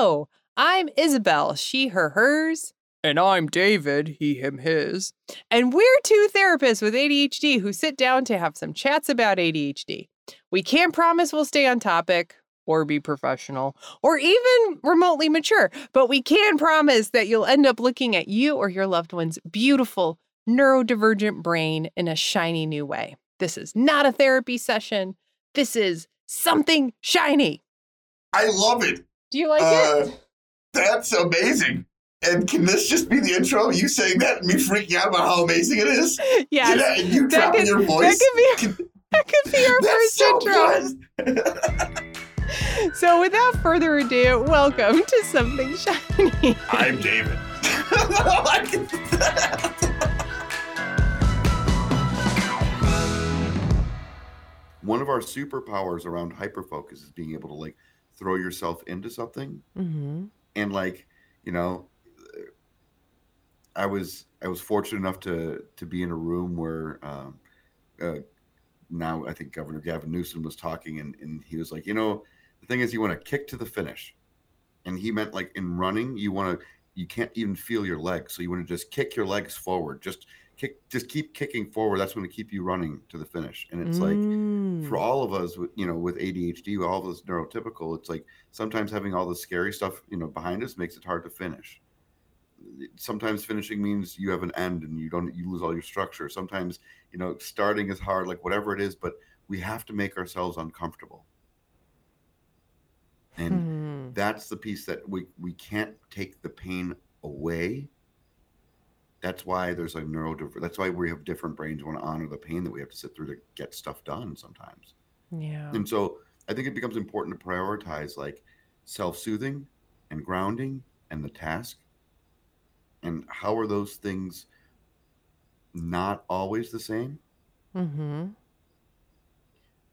Hello, I'm Isabel, she, her, hers. And I'm David, he, him, his. And we're two therapists with ADHD who sit down to have some chats about ADHD. We can't promise we'll stay on topic or be professional or even remotely mature, but we can promise that you'll end up looking at you or your loved one's beautiful neurodivergent brain in a shiny new way. This is not a therapy session. This is something shiny. I love it. Do you like Uh, it? That's amazing. And can this just be the intro? You saying that and me freaking out about how amazing it is? Yes. Yeah, and you that dropping could- your That voice. could be that could be our That's first so intro. So without further ado, welcome to something shiny. I'm David. One of our superpowers around hyperfocus is being able to like throw yourself into something mm-hmm. and like you know i was i was fortunate enough to to be in a room where um uh, now i think governor gavin newsom was talking and, and he was like you know the thing is you want to kick to the finish and he meant like in running you want to you can't even feel your legs so you want to just kick your legs forward just kick just keep kicking forward. That's going to keep you running to the finish. And it's like Mm. for all of us you know with adhd all of us neurotypical it's like sometimes having all the scary stuff you know behind us makes it hard to finish. Sometimes finishing means you have an end and you don't you lose all your structure. Sometimes you know starting is hard like whatever it is but we have to make ourselves uncomfortable. And Hmm. that's the piece that we we can't take the pain away that's why there's like neurodiver that's why we have different brains want to honor the pain that we have to sit through to get stuff done sometimes Yeah. and so I think it becomes important to prioritize like self-soothing and grounding and the task. And how are those things not always the same? Mm-hmm.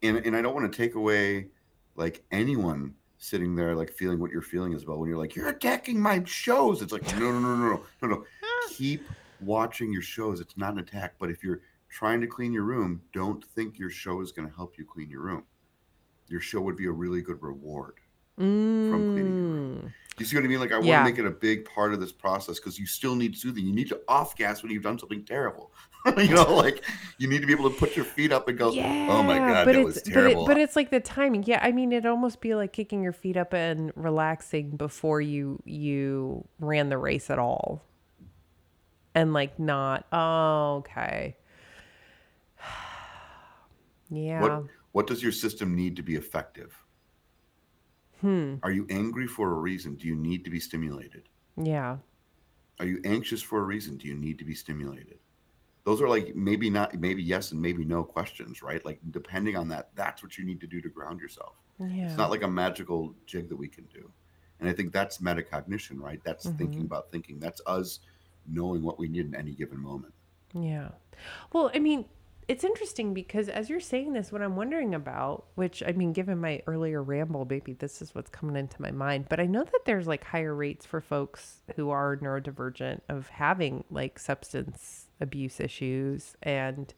And and I don't want to take away like anyone sitting there like feeling what you're feeling as well when you're like, you're attacking my shows. It's like, no, no, no, no, no, no, no. Keep watching your shows. It's not an attack. But if you're trying to clean your room, don't think your show is going to help you clean your room. Your show would be a really good reward. From cleaning your Mm. You see what I mean? Like I Yeah. want to make it a big part of this process because you still need soothing. You need to off gas when you've done something terrible. you know, like you need to be able to put your feet up and go, "Oh my god, that was terrible." But, it, but it's like the timing. Yeah, I mean, it'd almost be like kicking your feet up and relaxing before you you ran the race at all, and like not. Oh, okay. yeah. what what does your system need to be effective? Hmm. Are you angry for a reason? Do you need to be stimulated? Yeah. Are you anxious for a reason? Do you need to be stimulated? Those are like maybe not, maybe yes, and maybe no questions, right? Like depending on that, that's what you need to do to ground yourself. Yeah. It's not like a magical jig that we can do. And I think that's metacognition, right? That's thinking Mhm. about thinking. That's us knowing what we need in any given moment. Yeah. Well, I mean, it's interesting because as you're saying this, what I'm wondering about, which I mean, given my earlier ramble, maybe this is what's coming into my mind, but I know that there's like higher rates for folks who are neurodivergent of having like substance abuse issues and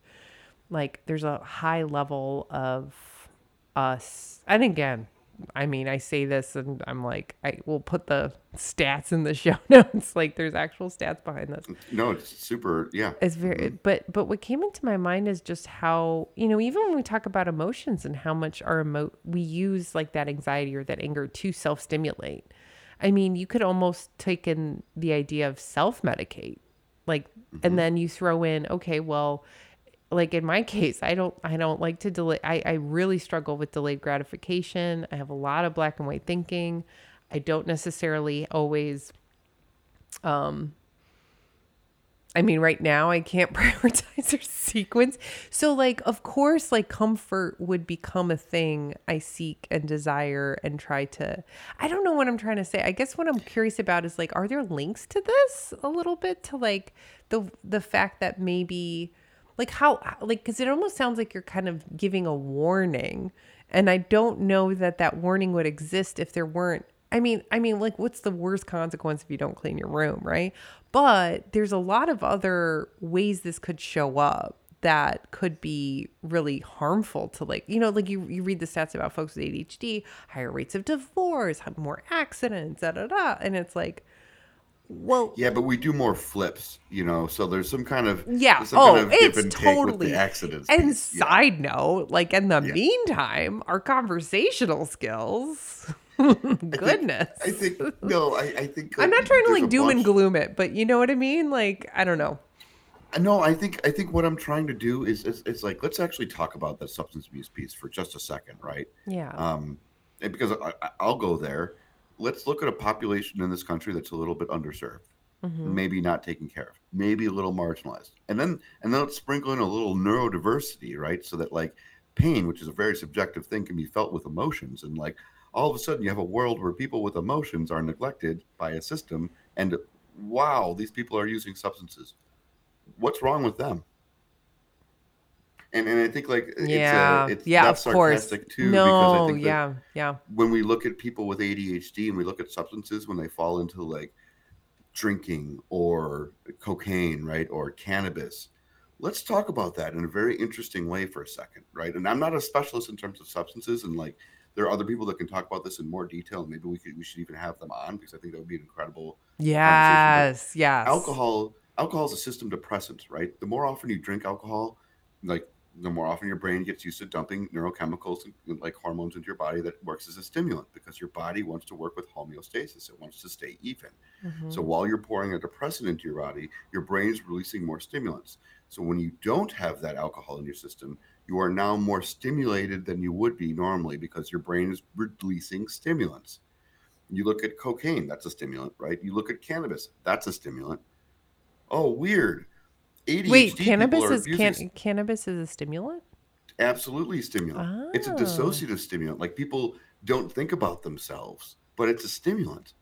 like there's a high level of us. And again, I mean, I say this and I'm like, I will put the stats in the show notes. Like, there's actual stats behind this. No, it's super. Yeah. It's very, mm-hmm. but but what came into my mind is just how you know even when we talk about emotions and how much our emo we use like that anxiety or that anger to self stimulate. I mean, you could almost take in the idea of self medicate, like, and mm-hmm. then you throw in, okay, well, like in my case, I don't I don't like to delay. I I really struggle with delayed gratification. I have a lot of black and white thinking. I don't necessarily always um I mean, right now I can't prioritize or sequence. So, like, of course, like comfort would become a thing I seek and desire and try to. I don't know what I'm trying to say. I guess what I'm curious about is like, are there links to this a little bit to like the the fact that maybe like how like because it almost sounds like you're kind of giving a warning, and I don't know that that warning would exist if there weren't I mean, I mean, like, what's the worst consequence if you don't clean your room, right? But there's a lot of other ways this could show up that could be really harmful to like you know like you, you read the stats about folks with adhd higher rates of divorce more accidents da da da and it's like well Yeah, but we do more flips, you know. So there's some kind of Yeah. Oh, kind of it's and totally- accidents. and piece. Yeah. side note like in the Yeah. meantime our conversational skills goodness I think no, I, I think i'm not trying to like doom and gloom it but you know what i mean like i don't know No, I think I think what I'm trying to do is it's, is like let's actually talk about the substance abuse piece for just a second, right? yeah Um, because I, I- I'll go there. Let's look at a population in this country that's a little bit underserved, Mhm. maybe not taken care of, maybe a little marginalized, and then and then let's sprinkle in a little neurodiversity, right? So that like pain, which is a very subjective thing, can be felt with emotions, and like all of a sudden you have a world where people with emotions are neglected by a system, and wow, these people are using substances. What's wrong with them? And and I think like yeah it's, a, it's yeah that's of course sarcastic too because I no yeah yeah when we look at people with ADHD and we look at substances when they fall into like drinking or cocaine, right, or cannabis, let's talk about that in a very interesting way for a second, right? And I'm not a specialist in terms of substances, and like there are other people that can talk about this in more detail. And maybe we could we should even have them on because I think that would be an incredible yes yes alcohol alcohol is a system depressant right the more often you drink alcohol like the more often your brain gets used to dumping neurochemicals and, like hormones into your body that works as a stimulant because your body wants to work with homeostasis it wants to stay even Mhm. so while you're pouring a depressant into your body your brain is releasing more stimulants so when you don't have that alcohol in your system you are now more stimulated than you would be normally because your brain is releasing stimulants you look at cocaine, that's a stimulant, right? You look at cannabis, that's a stimulant. Oh, weird. ADHD wait cannabis is can, cannabis is a stimulant absolutely a stimulant. It's a Oh. dissociative stimulant. Like people don't think about themselves, but it's a stimulant.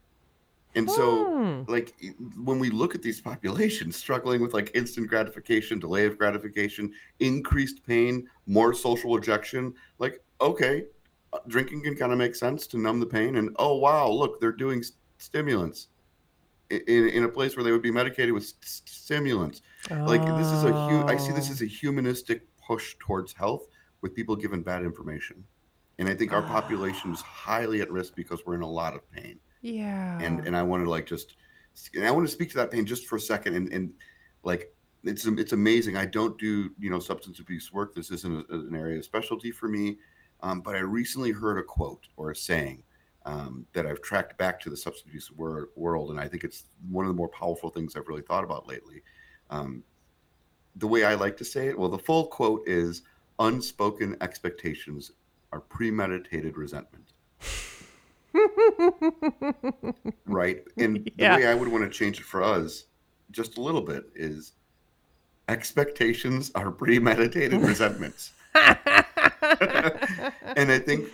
And so, Hmm. like when we look at these populations struggling with like instant gratification, delay of gratification, increased pain, more social rejection, like okay, uh, drinking can kind of make sense to numb the pain. And oh wow, look, they're doing s- stimulants in, in a place where they would be medicated with stimulants. Like this is a hu- I see this Oh. as a humanistic push towards health with people given bad information. And I think our population is highly at risk because we're in a lot of pain yeah and and I want to like just and I want to speak to that pain just for a second and and like it's it's amazing. I don't do you know substance abuse work. This isn't a, an area of specialty for me. Um, but I recently heard a quote or a saying um, that I've tracked back to the substance abuse wor- world, and I think it's one of the more powerful things I've really thought about lately. Um, the way I like to say it, well, the full quote is: "Unspoken expectations are premeditated resentment." right? And Yeah. the way I would want to change it for us, just a little bit, is expectations are premeditated resentments. and I think,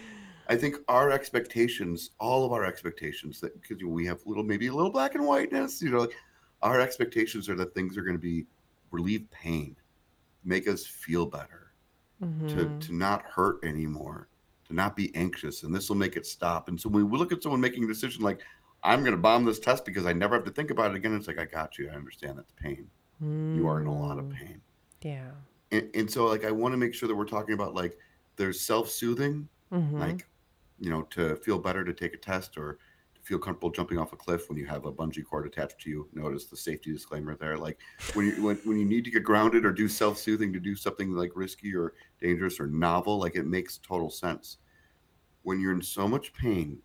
I think our expectations, all of our expectations, that because we have little, maybe a little black and whiteness, you know, like our expectations are that things are going to be relieve pain, make us feel better, to Mhm. to not hurt anymore, to not be anxious, and this will make it stop. And so when we look at someone making a decision like, I'm going to bomb this test because I never have to think about it again, it's like, I got you. I understand that's pain. You are in a lot of Mm, pain. yeah And, and so, like, I want to make sure that we're talking about like there's self soothing, Mhm. like, you know, to feel better to take a test or to feel comfortable jumping off a cliff when you have a bungee cord attached to you. Notice the safety disclaimer there. Like when you when, when you need to get grounded or do self soothing to do something like risky or dangerous or novel, like it makes total sense. When you're in so much pain,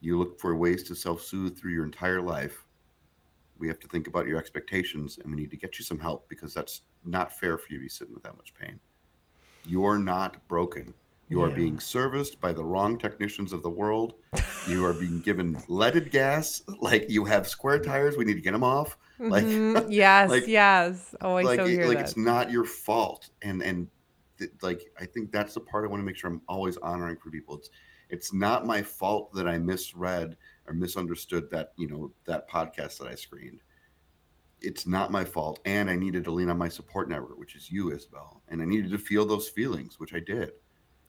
you look for ways to self soothe through your entire life. We have to think about your expectations and we need to get you some help because that's not fair for you to be sitting with that much pain. You're not broken. You are Yeah. being serviced by the wrong technicians of the world. You are being given leaded gas. Like you have square tires. We need to get them off. Like, Mhm. yes like- yes oh i like, so hear like that it's not your fault. And and th- like I think that's the part I want to make sure I'm always honoring for people. It's it's not my fault that I misread or misunderstood that you know that podcast that I screened. It's not my fault, and I needed to lean on my support network, which is you, Isabel, and I needed to feel those feelings, which I did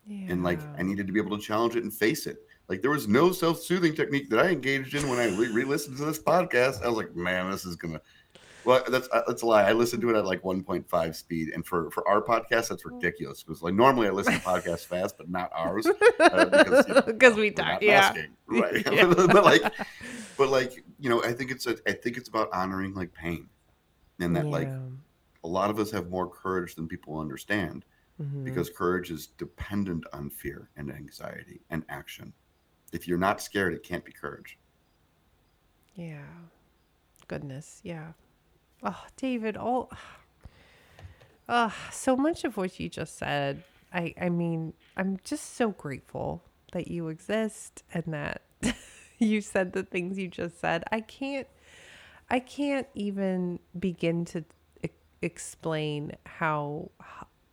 and like I needed to be able to challenge it and face it. Like there was no self-soothing technique that I engaged in when I re- re-listened to this podcast. I was like, man, this is gonna. well, that's uh, that's a lie. I listened to it at like 1.5 speed, and for for our podcast, that's ridiculous. Because like normally I listen to podcasts fast, but not ours uh, because you know, we talk, yeah. masking, right? Yeah. but like, but like you know, I think it's a, I think it's about honoring like pain, and that like a lot of us have more courage than people understand Mhm. because courage is dependent on fear and anxiety and action. If you're not scared, it can't be courage. Yeah. Goodness. Yeah. Oh, David, all uh, so much of what you just said. I I mean, I'm just so grateful that you exist and that you said the things you just said. I can't I can't even begin to e- explain how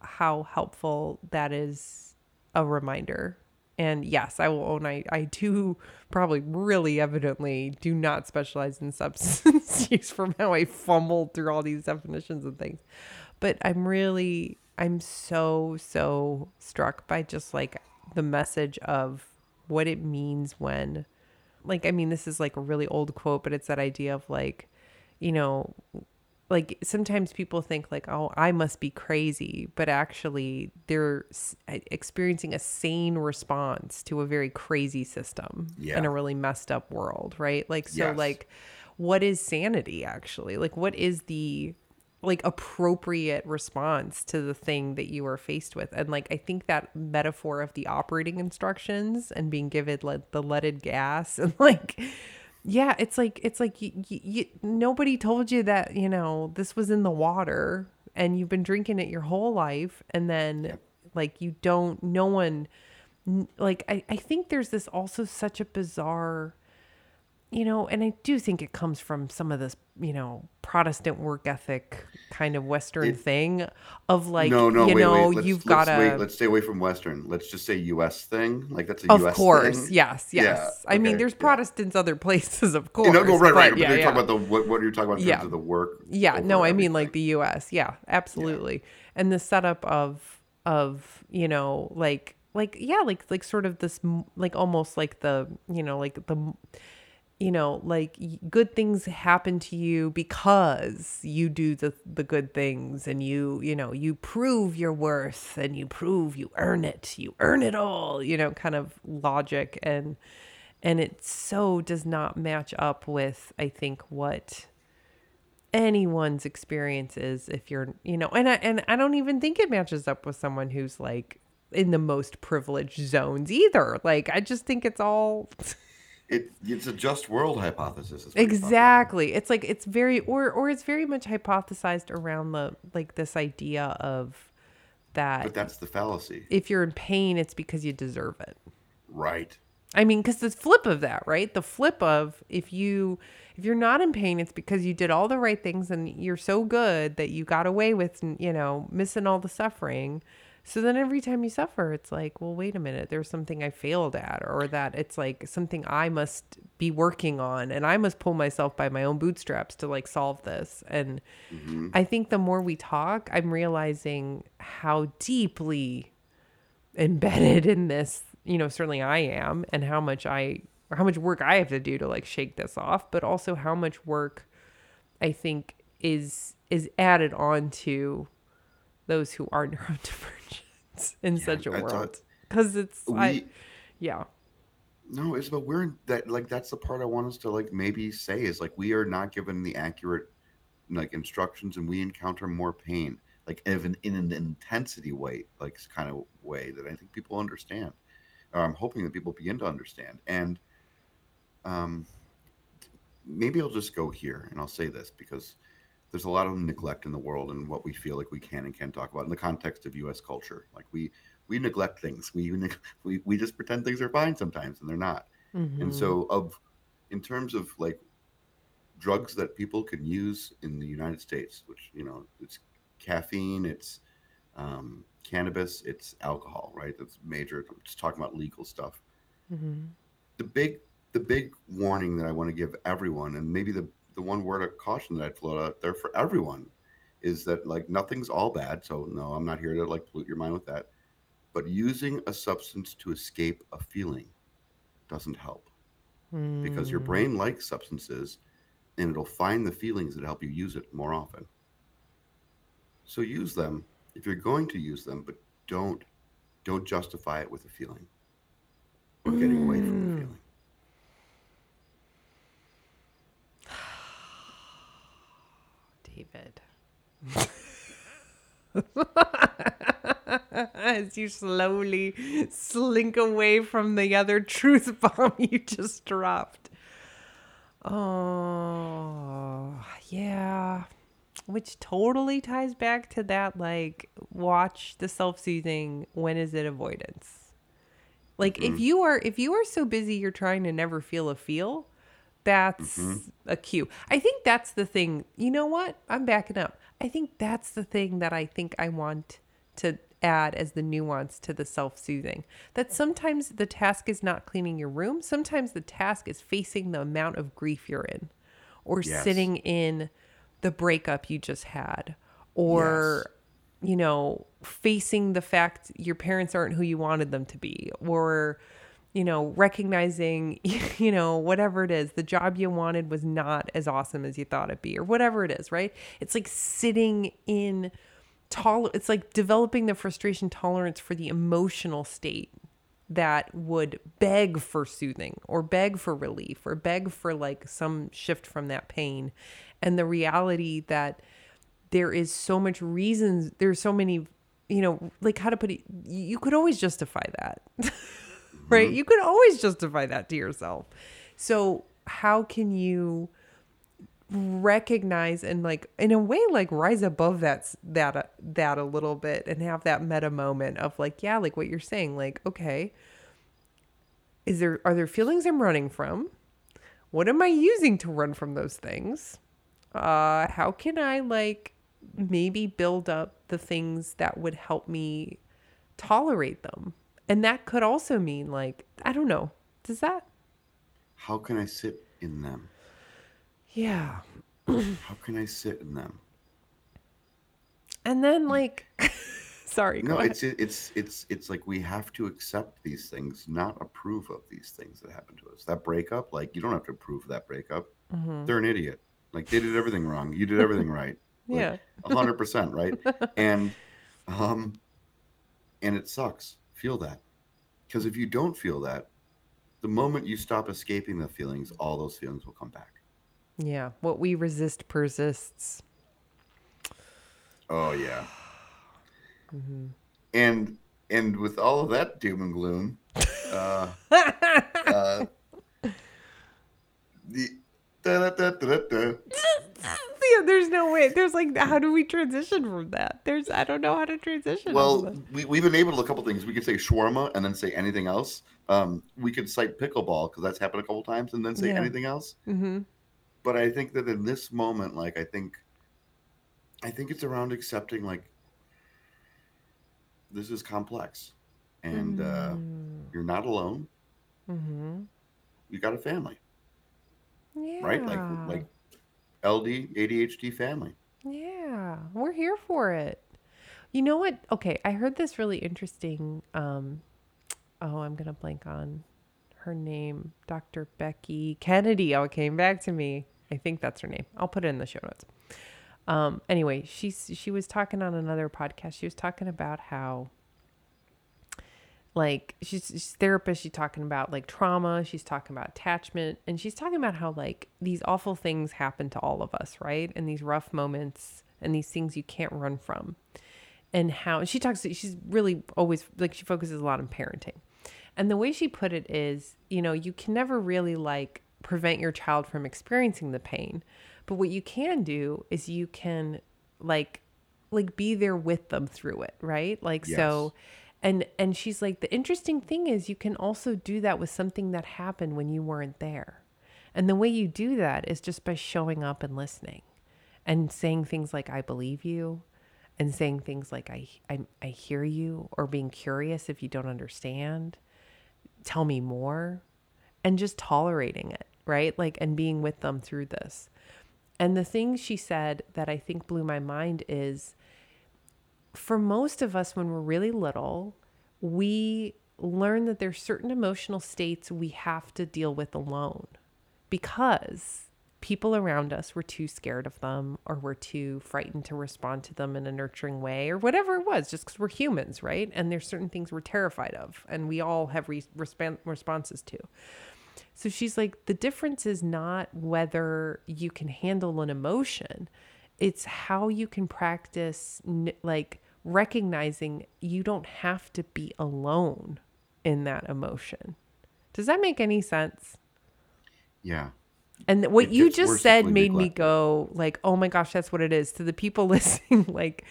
how helpful that is a reminder. And yes, I will own I, I do probably really evidently do not specialize in substance use from how I fumbled through all these definitions and things. But I'm really I'm so so struck by just like the message of what it means when like I mean this is like a really old quote, but it's that idea of like, you know, like sometimes people think like oh i must be crazy but actually they're e, uh, experiencing a sane response to a very crazy system Yeah. in a really messed up world right like so Yes. like what is sanity actually like what is the like appropriate response to the thing that you are faced with and like i think that metaphor of the operating instructions and being given like the leaded gas and like yeah it's like it's like you, you, nobody told you that you know this was in the water and you've been drinking it your whole life and then like you don't no one like I, I think there's this also such a bizarre you know and i do think it comes from some of this you know protestant work ethic kind of western It- thing of like no, no, you wait, know wait. Let's, you've got wait. to Let's stay away from Western. Let's just say U.S. thing. Like that's a US. Thing. Of U.S. course thing. yes yes Yeah, i mean okay, there's yeah. protestants other places of course You know, no, right, right. but yeah, you're yeah. talking about the what? What are you talking about in terms Yeah. of the work? Yeah, no, I mean like the US. Yeah, absolutely. And the setup of of, you know, like like yeah, like like sort of this like almost like the, you know, like the you know, like good things happen to you because you do the the good things and you, you know, you prove your worth and you prove you earn it. You earn it all, you know, kind of logic and and it so does not match up with I think what anyone's experience is if you're you know and I, and I don't even think it matches up with someone who's like in the most privileged zones either like I just think it's all it, it's a just world hypothesis. is what you're talking about. exactly it's like it's very or or it's very much hypothesized around the like this idea of that But that's the fallacy, if you're in pain it's because you deserve it right? I mean, because the flip of that, right? The flip of if you if you're not in pain, it's because you did all the right things and you're so good that you got away with, you know, missing all the suffering. So then every time you suffer, it's like, well, wait a minute, there's something I failed at, or that it's like something I must be working on, and I must pull myself by my own bootstraps to like solve this. And Mm-hmm. I think the more we talk, I'm realizing how deeply embedded in this you know certainly i am and how much i or how much work i have to do to like shake this off but also how much work i think is is added on to those who are neurodivergent in such a I world. Because it's I, we- yeah. No, it's but we're that like that's the part I want us to like maybe say is like we are not given the accurate like instructions and we encounter more pain like even in an intensity way like kind of way that I think people understand. Or I'm hoping that people begin to understand. And um maybe I'll just go here and I'll say this because there's a lot of neglect in the world and what we feel like we can and can't talk about in the context of U.S. culture. Like we we neglect things. We we we just pretend things are fine sometimes and they're not. Mhm. And so, of in terms of like drugs that people can use in the United States, which you know, it's caffeine, it's um, cannabis, it's alcohol, right? That's major. I'm just talking about legal stuff. Mhm. The big the big warning that I want to give everyone, and maybe the the one word of caution that I'd float out there for everyone, is that like nothing's all bad. So no, I'm not here to like pollute your mind with that. But using a substance to escape a feeling doesn't help because your Mm. brain likes substances and it'll find the feelings that help you use it more often. So use them if you're going to use them, but don't don't justify it with a feeling or getting away from the Mm. feeling. David. As you slowly slink away from the other truth bomb you just dropped. Oh, yeah. Which totally ties back to that like, watch the self soothing. When is it avoidance? Like, if you are if you are so busy you're trying to never feel a feel, that's mm-hmm. a cue. I think that's the thing. You know what? I'm backing up. I think that's the thing that I think I want to add as the nuance to the self soothing. That sometimes the task is not cleaning your room, sometimes the task is facing the amount of grief you're in, or Yes. sitting in the breakup you just had, or you know, facing the fact your parents aren't who you wanted them to be, or, you know, recognizing, you know, whatever it is, the job you wanted was not as awesome as you thought it'd be, or whatever it is, right? It's like sitting in tol it's like developing the frustration tolerance for the emotional state that would beg for soothing or beg for relief or beg for like some shift from that pain and the reality that there is so much reasons there's so many you know like how to put it you could always justify that right? You could always justify that to yourself. So how can you recognize and like in a way like rise above that that uh, that a little bit and have that meta moment of like yeah like what you're saying like okay is there are there feelings i'm running from? What am i using to run from those things? Uh how can i like maybe build up the things that would help me tolerate them and that could also mean like i don't know does that How can I sit in them? yeah How can I sit in them? and then like sorry No, it's it's it's it's like we have to accept these things, not approve of these things that happen to us. That breakup, like you don't have to approve of that breakup. Mhm. They're an idiot. Like they did everything wrong. You did everything right. Like, Yeah. a hundred percent right. And um, and it sucks. Feel that, because if you don't feel that, the moment you stop escaping the feelings, all those feelings will come back. Yeah, what we resist persists. Oh yeah. Mm-hmm. And and with all of that doom and gloom, uh, uh, the da, da, da, Yeah, there's no way. There's like, how do we transition from that? There's, I don't know how to transition. Well, we, we've enabled a couple things. We could say shawarma and then say anything else. Um, we could cite pickleball because that's happened a couple times and then say Yeah. anything else. hmm But I think that in this moment, like I think, I think it's around accepting like this is complex, and uh, you're not alone. hmm You got a family, Yeah. right? Like like LD ADHD family. Yeah, we're here for it. You know what? Okay, I heard this really interesting. Um, oh, I'm gonna blank on her name, Dr. Becky Kennedy. Oh, it came back to me. I think that's her name. I'll put it in the show notes. Um, anyway, she's she was talking on another podcast. She was talking about how like she's, she's therapist she's talking about like trauma she's talking about attachment and she's talking about how like these awful things happen to all of us right? And these rough moments and these things you can't run from. And how she talks she's really always like she focuses a lot on parenting. And the way she put it is you know you can never really like prevent your child from experiencing the pain but what you can do is you can like like be there with them through it right? Like so and and she's like the interesting thing is you can also do that with something that happened when you weren't there. And the way you do that is just by showing up and listening and saying things like i believe you and saying things like i i, I hear you or being curious if you don't understand tell me more and just tolerating it right? Like and being with them through this. And the thing she said that i think blew my mind is for most of us when we're really little we learn that there's certain emotional states we have to deal with alone because people around us were too scared of them or were too frightened to respond to them in a nurturing way or whatever it was, just because we're humans, right? And there's certain things we're terrified of and we all have re- resp- responses to. So she's like, the difference is not whether you can handle an emotion, it's how you can practice, like, recognizing you don't have to be alone in that emotion. Does that make any sense? Yeah. And what you just said made me go like, "Oh my gosh, that's what it is." To the people listening, like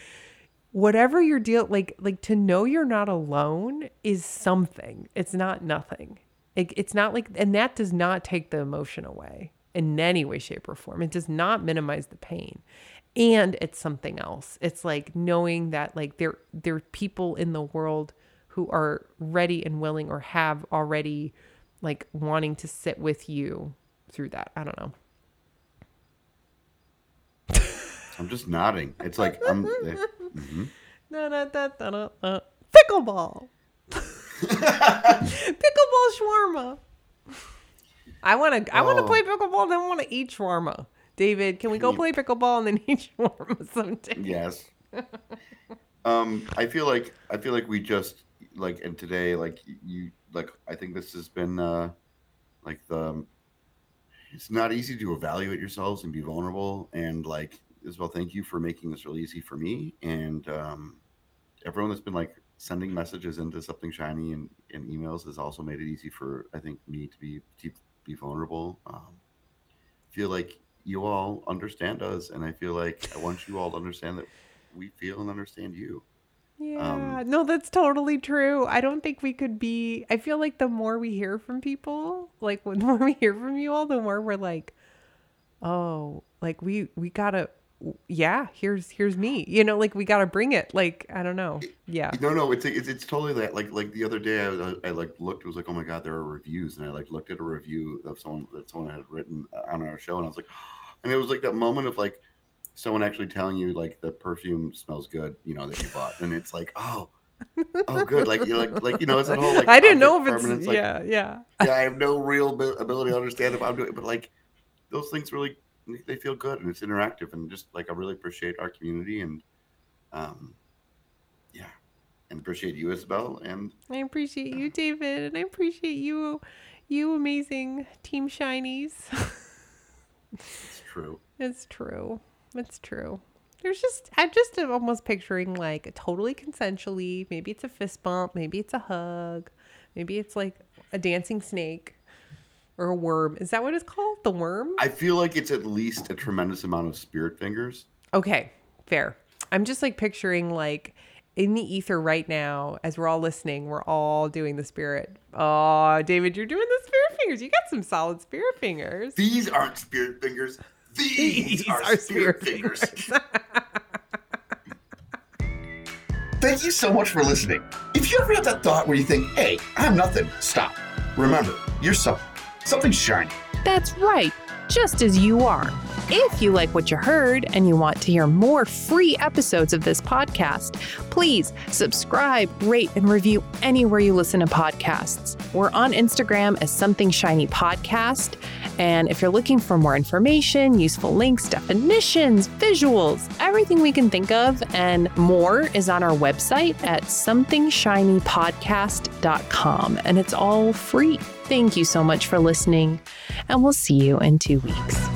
whatever you're deal like like to know you're not alone is something. It's not nothing. It, it's not like and that does not take the emotion away in any way shape or form. It does not minimize the pain. And it's something else. It's like knowing that like there there are people in the world who are ready and willing or have already like wanting to sit with you through that. I don't know. I'm just nodding. It's like I'm. Eh, mm-hmm. Pickleball. pickleball shawarma. I want to. I want to oh. play pickleball. Then want to eat shawarma. David, can we go play pickleball and then eat shawarma someday? Yes. um, I feel like I feel like we just like and today like you like I think this has been uh like the it's not easy to evaluate yourselves and be vulnerable. And like Isabel, thank you for making this really easy for me and um, everyone that's been like sending messages into something shiny and, and emails has also made it easy for I think me to be to be vulnerable. Um, feel like you all understand us, and I feel like I want you all to understand that we feel and understand you. Yeah, um, no, that's totally true. I don't think we could be. I feel like the more we hear from people, like the more we hear from you all, the more we're like, oh, like we we gotta, yeah. Here's here's me. You know, like we gotta bring it. Like I don't know. Yeah. No, no, it's it's, it's totally that. Like like the other day, I, I, I like looked. It was like, oh my god, there are reviews, and I like looked at a review of someone that someone had written on our show, and I was like, and it was like that moment of like someone actually telling you like the perfume smells good, you know, that you bought, and it's like, oh, oh, good, like you like like you know, it's a whole like. I didn't know if it's, like, yeah, yeah. Yeah, I have no real ability to understand if I'm doing, it, but like those things really they feel good and it's interactive and just like I really appreciate our community and um yeah and appreciate you Isabel and I appreciate you David and I appreciate you you amazing team shinies. it's true. It's true. It's true. There's just I'm just almost picturing like totally consensually. Maybe it's a fist bump. Maybe it's a hug. Maybe it's like a dancing snake or a worm. Is that what it's called? The worm? I feel like it's at least a tremendous amount of spirit fingers. Okay, fair. I'm just like picturing like in the ether right now as we're all listening, we're all doing the spirit. Oh, David, you're doing the spirit fingers. You got some solid spirit fingers. These aren't spirit fingers. These, These are, are, spirit, fingers. fingers. Thank you so much for listening. If you ever have that thought where you think, hey, I'm nothing, stop. Remember, you're something. Something shiny. That's right, just as you are. If you like what you heard and you want to hear more free episodes of this podcast, please subscribe, rate, and review anywhere you listen to podcasts. We're on Instagram as Something Shiny Podcast. And if you're looking for more information, useful links, definitions, visuals, everything we can think of and more is on our website at somethingshinypodcast.com. And it's all free. Thank you so much for listening, and we'll see you in two weeks.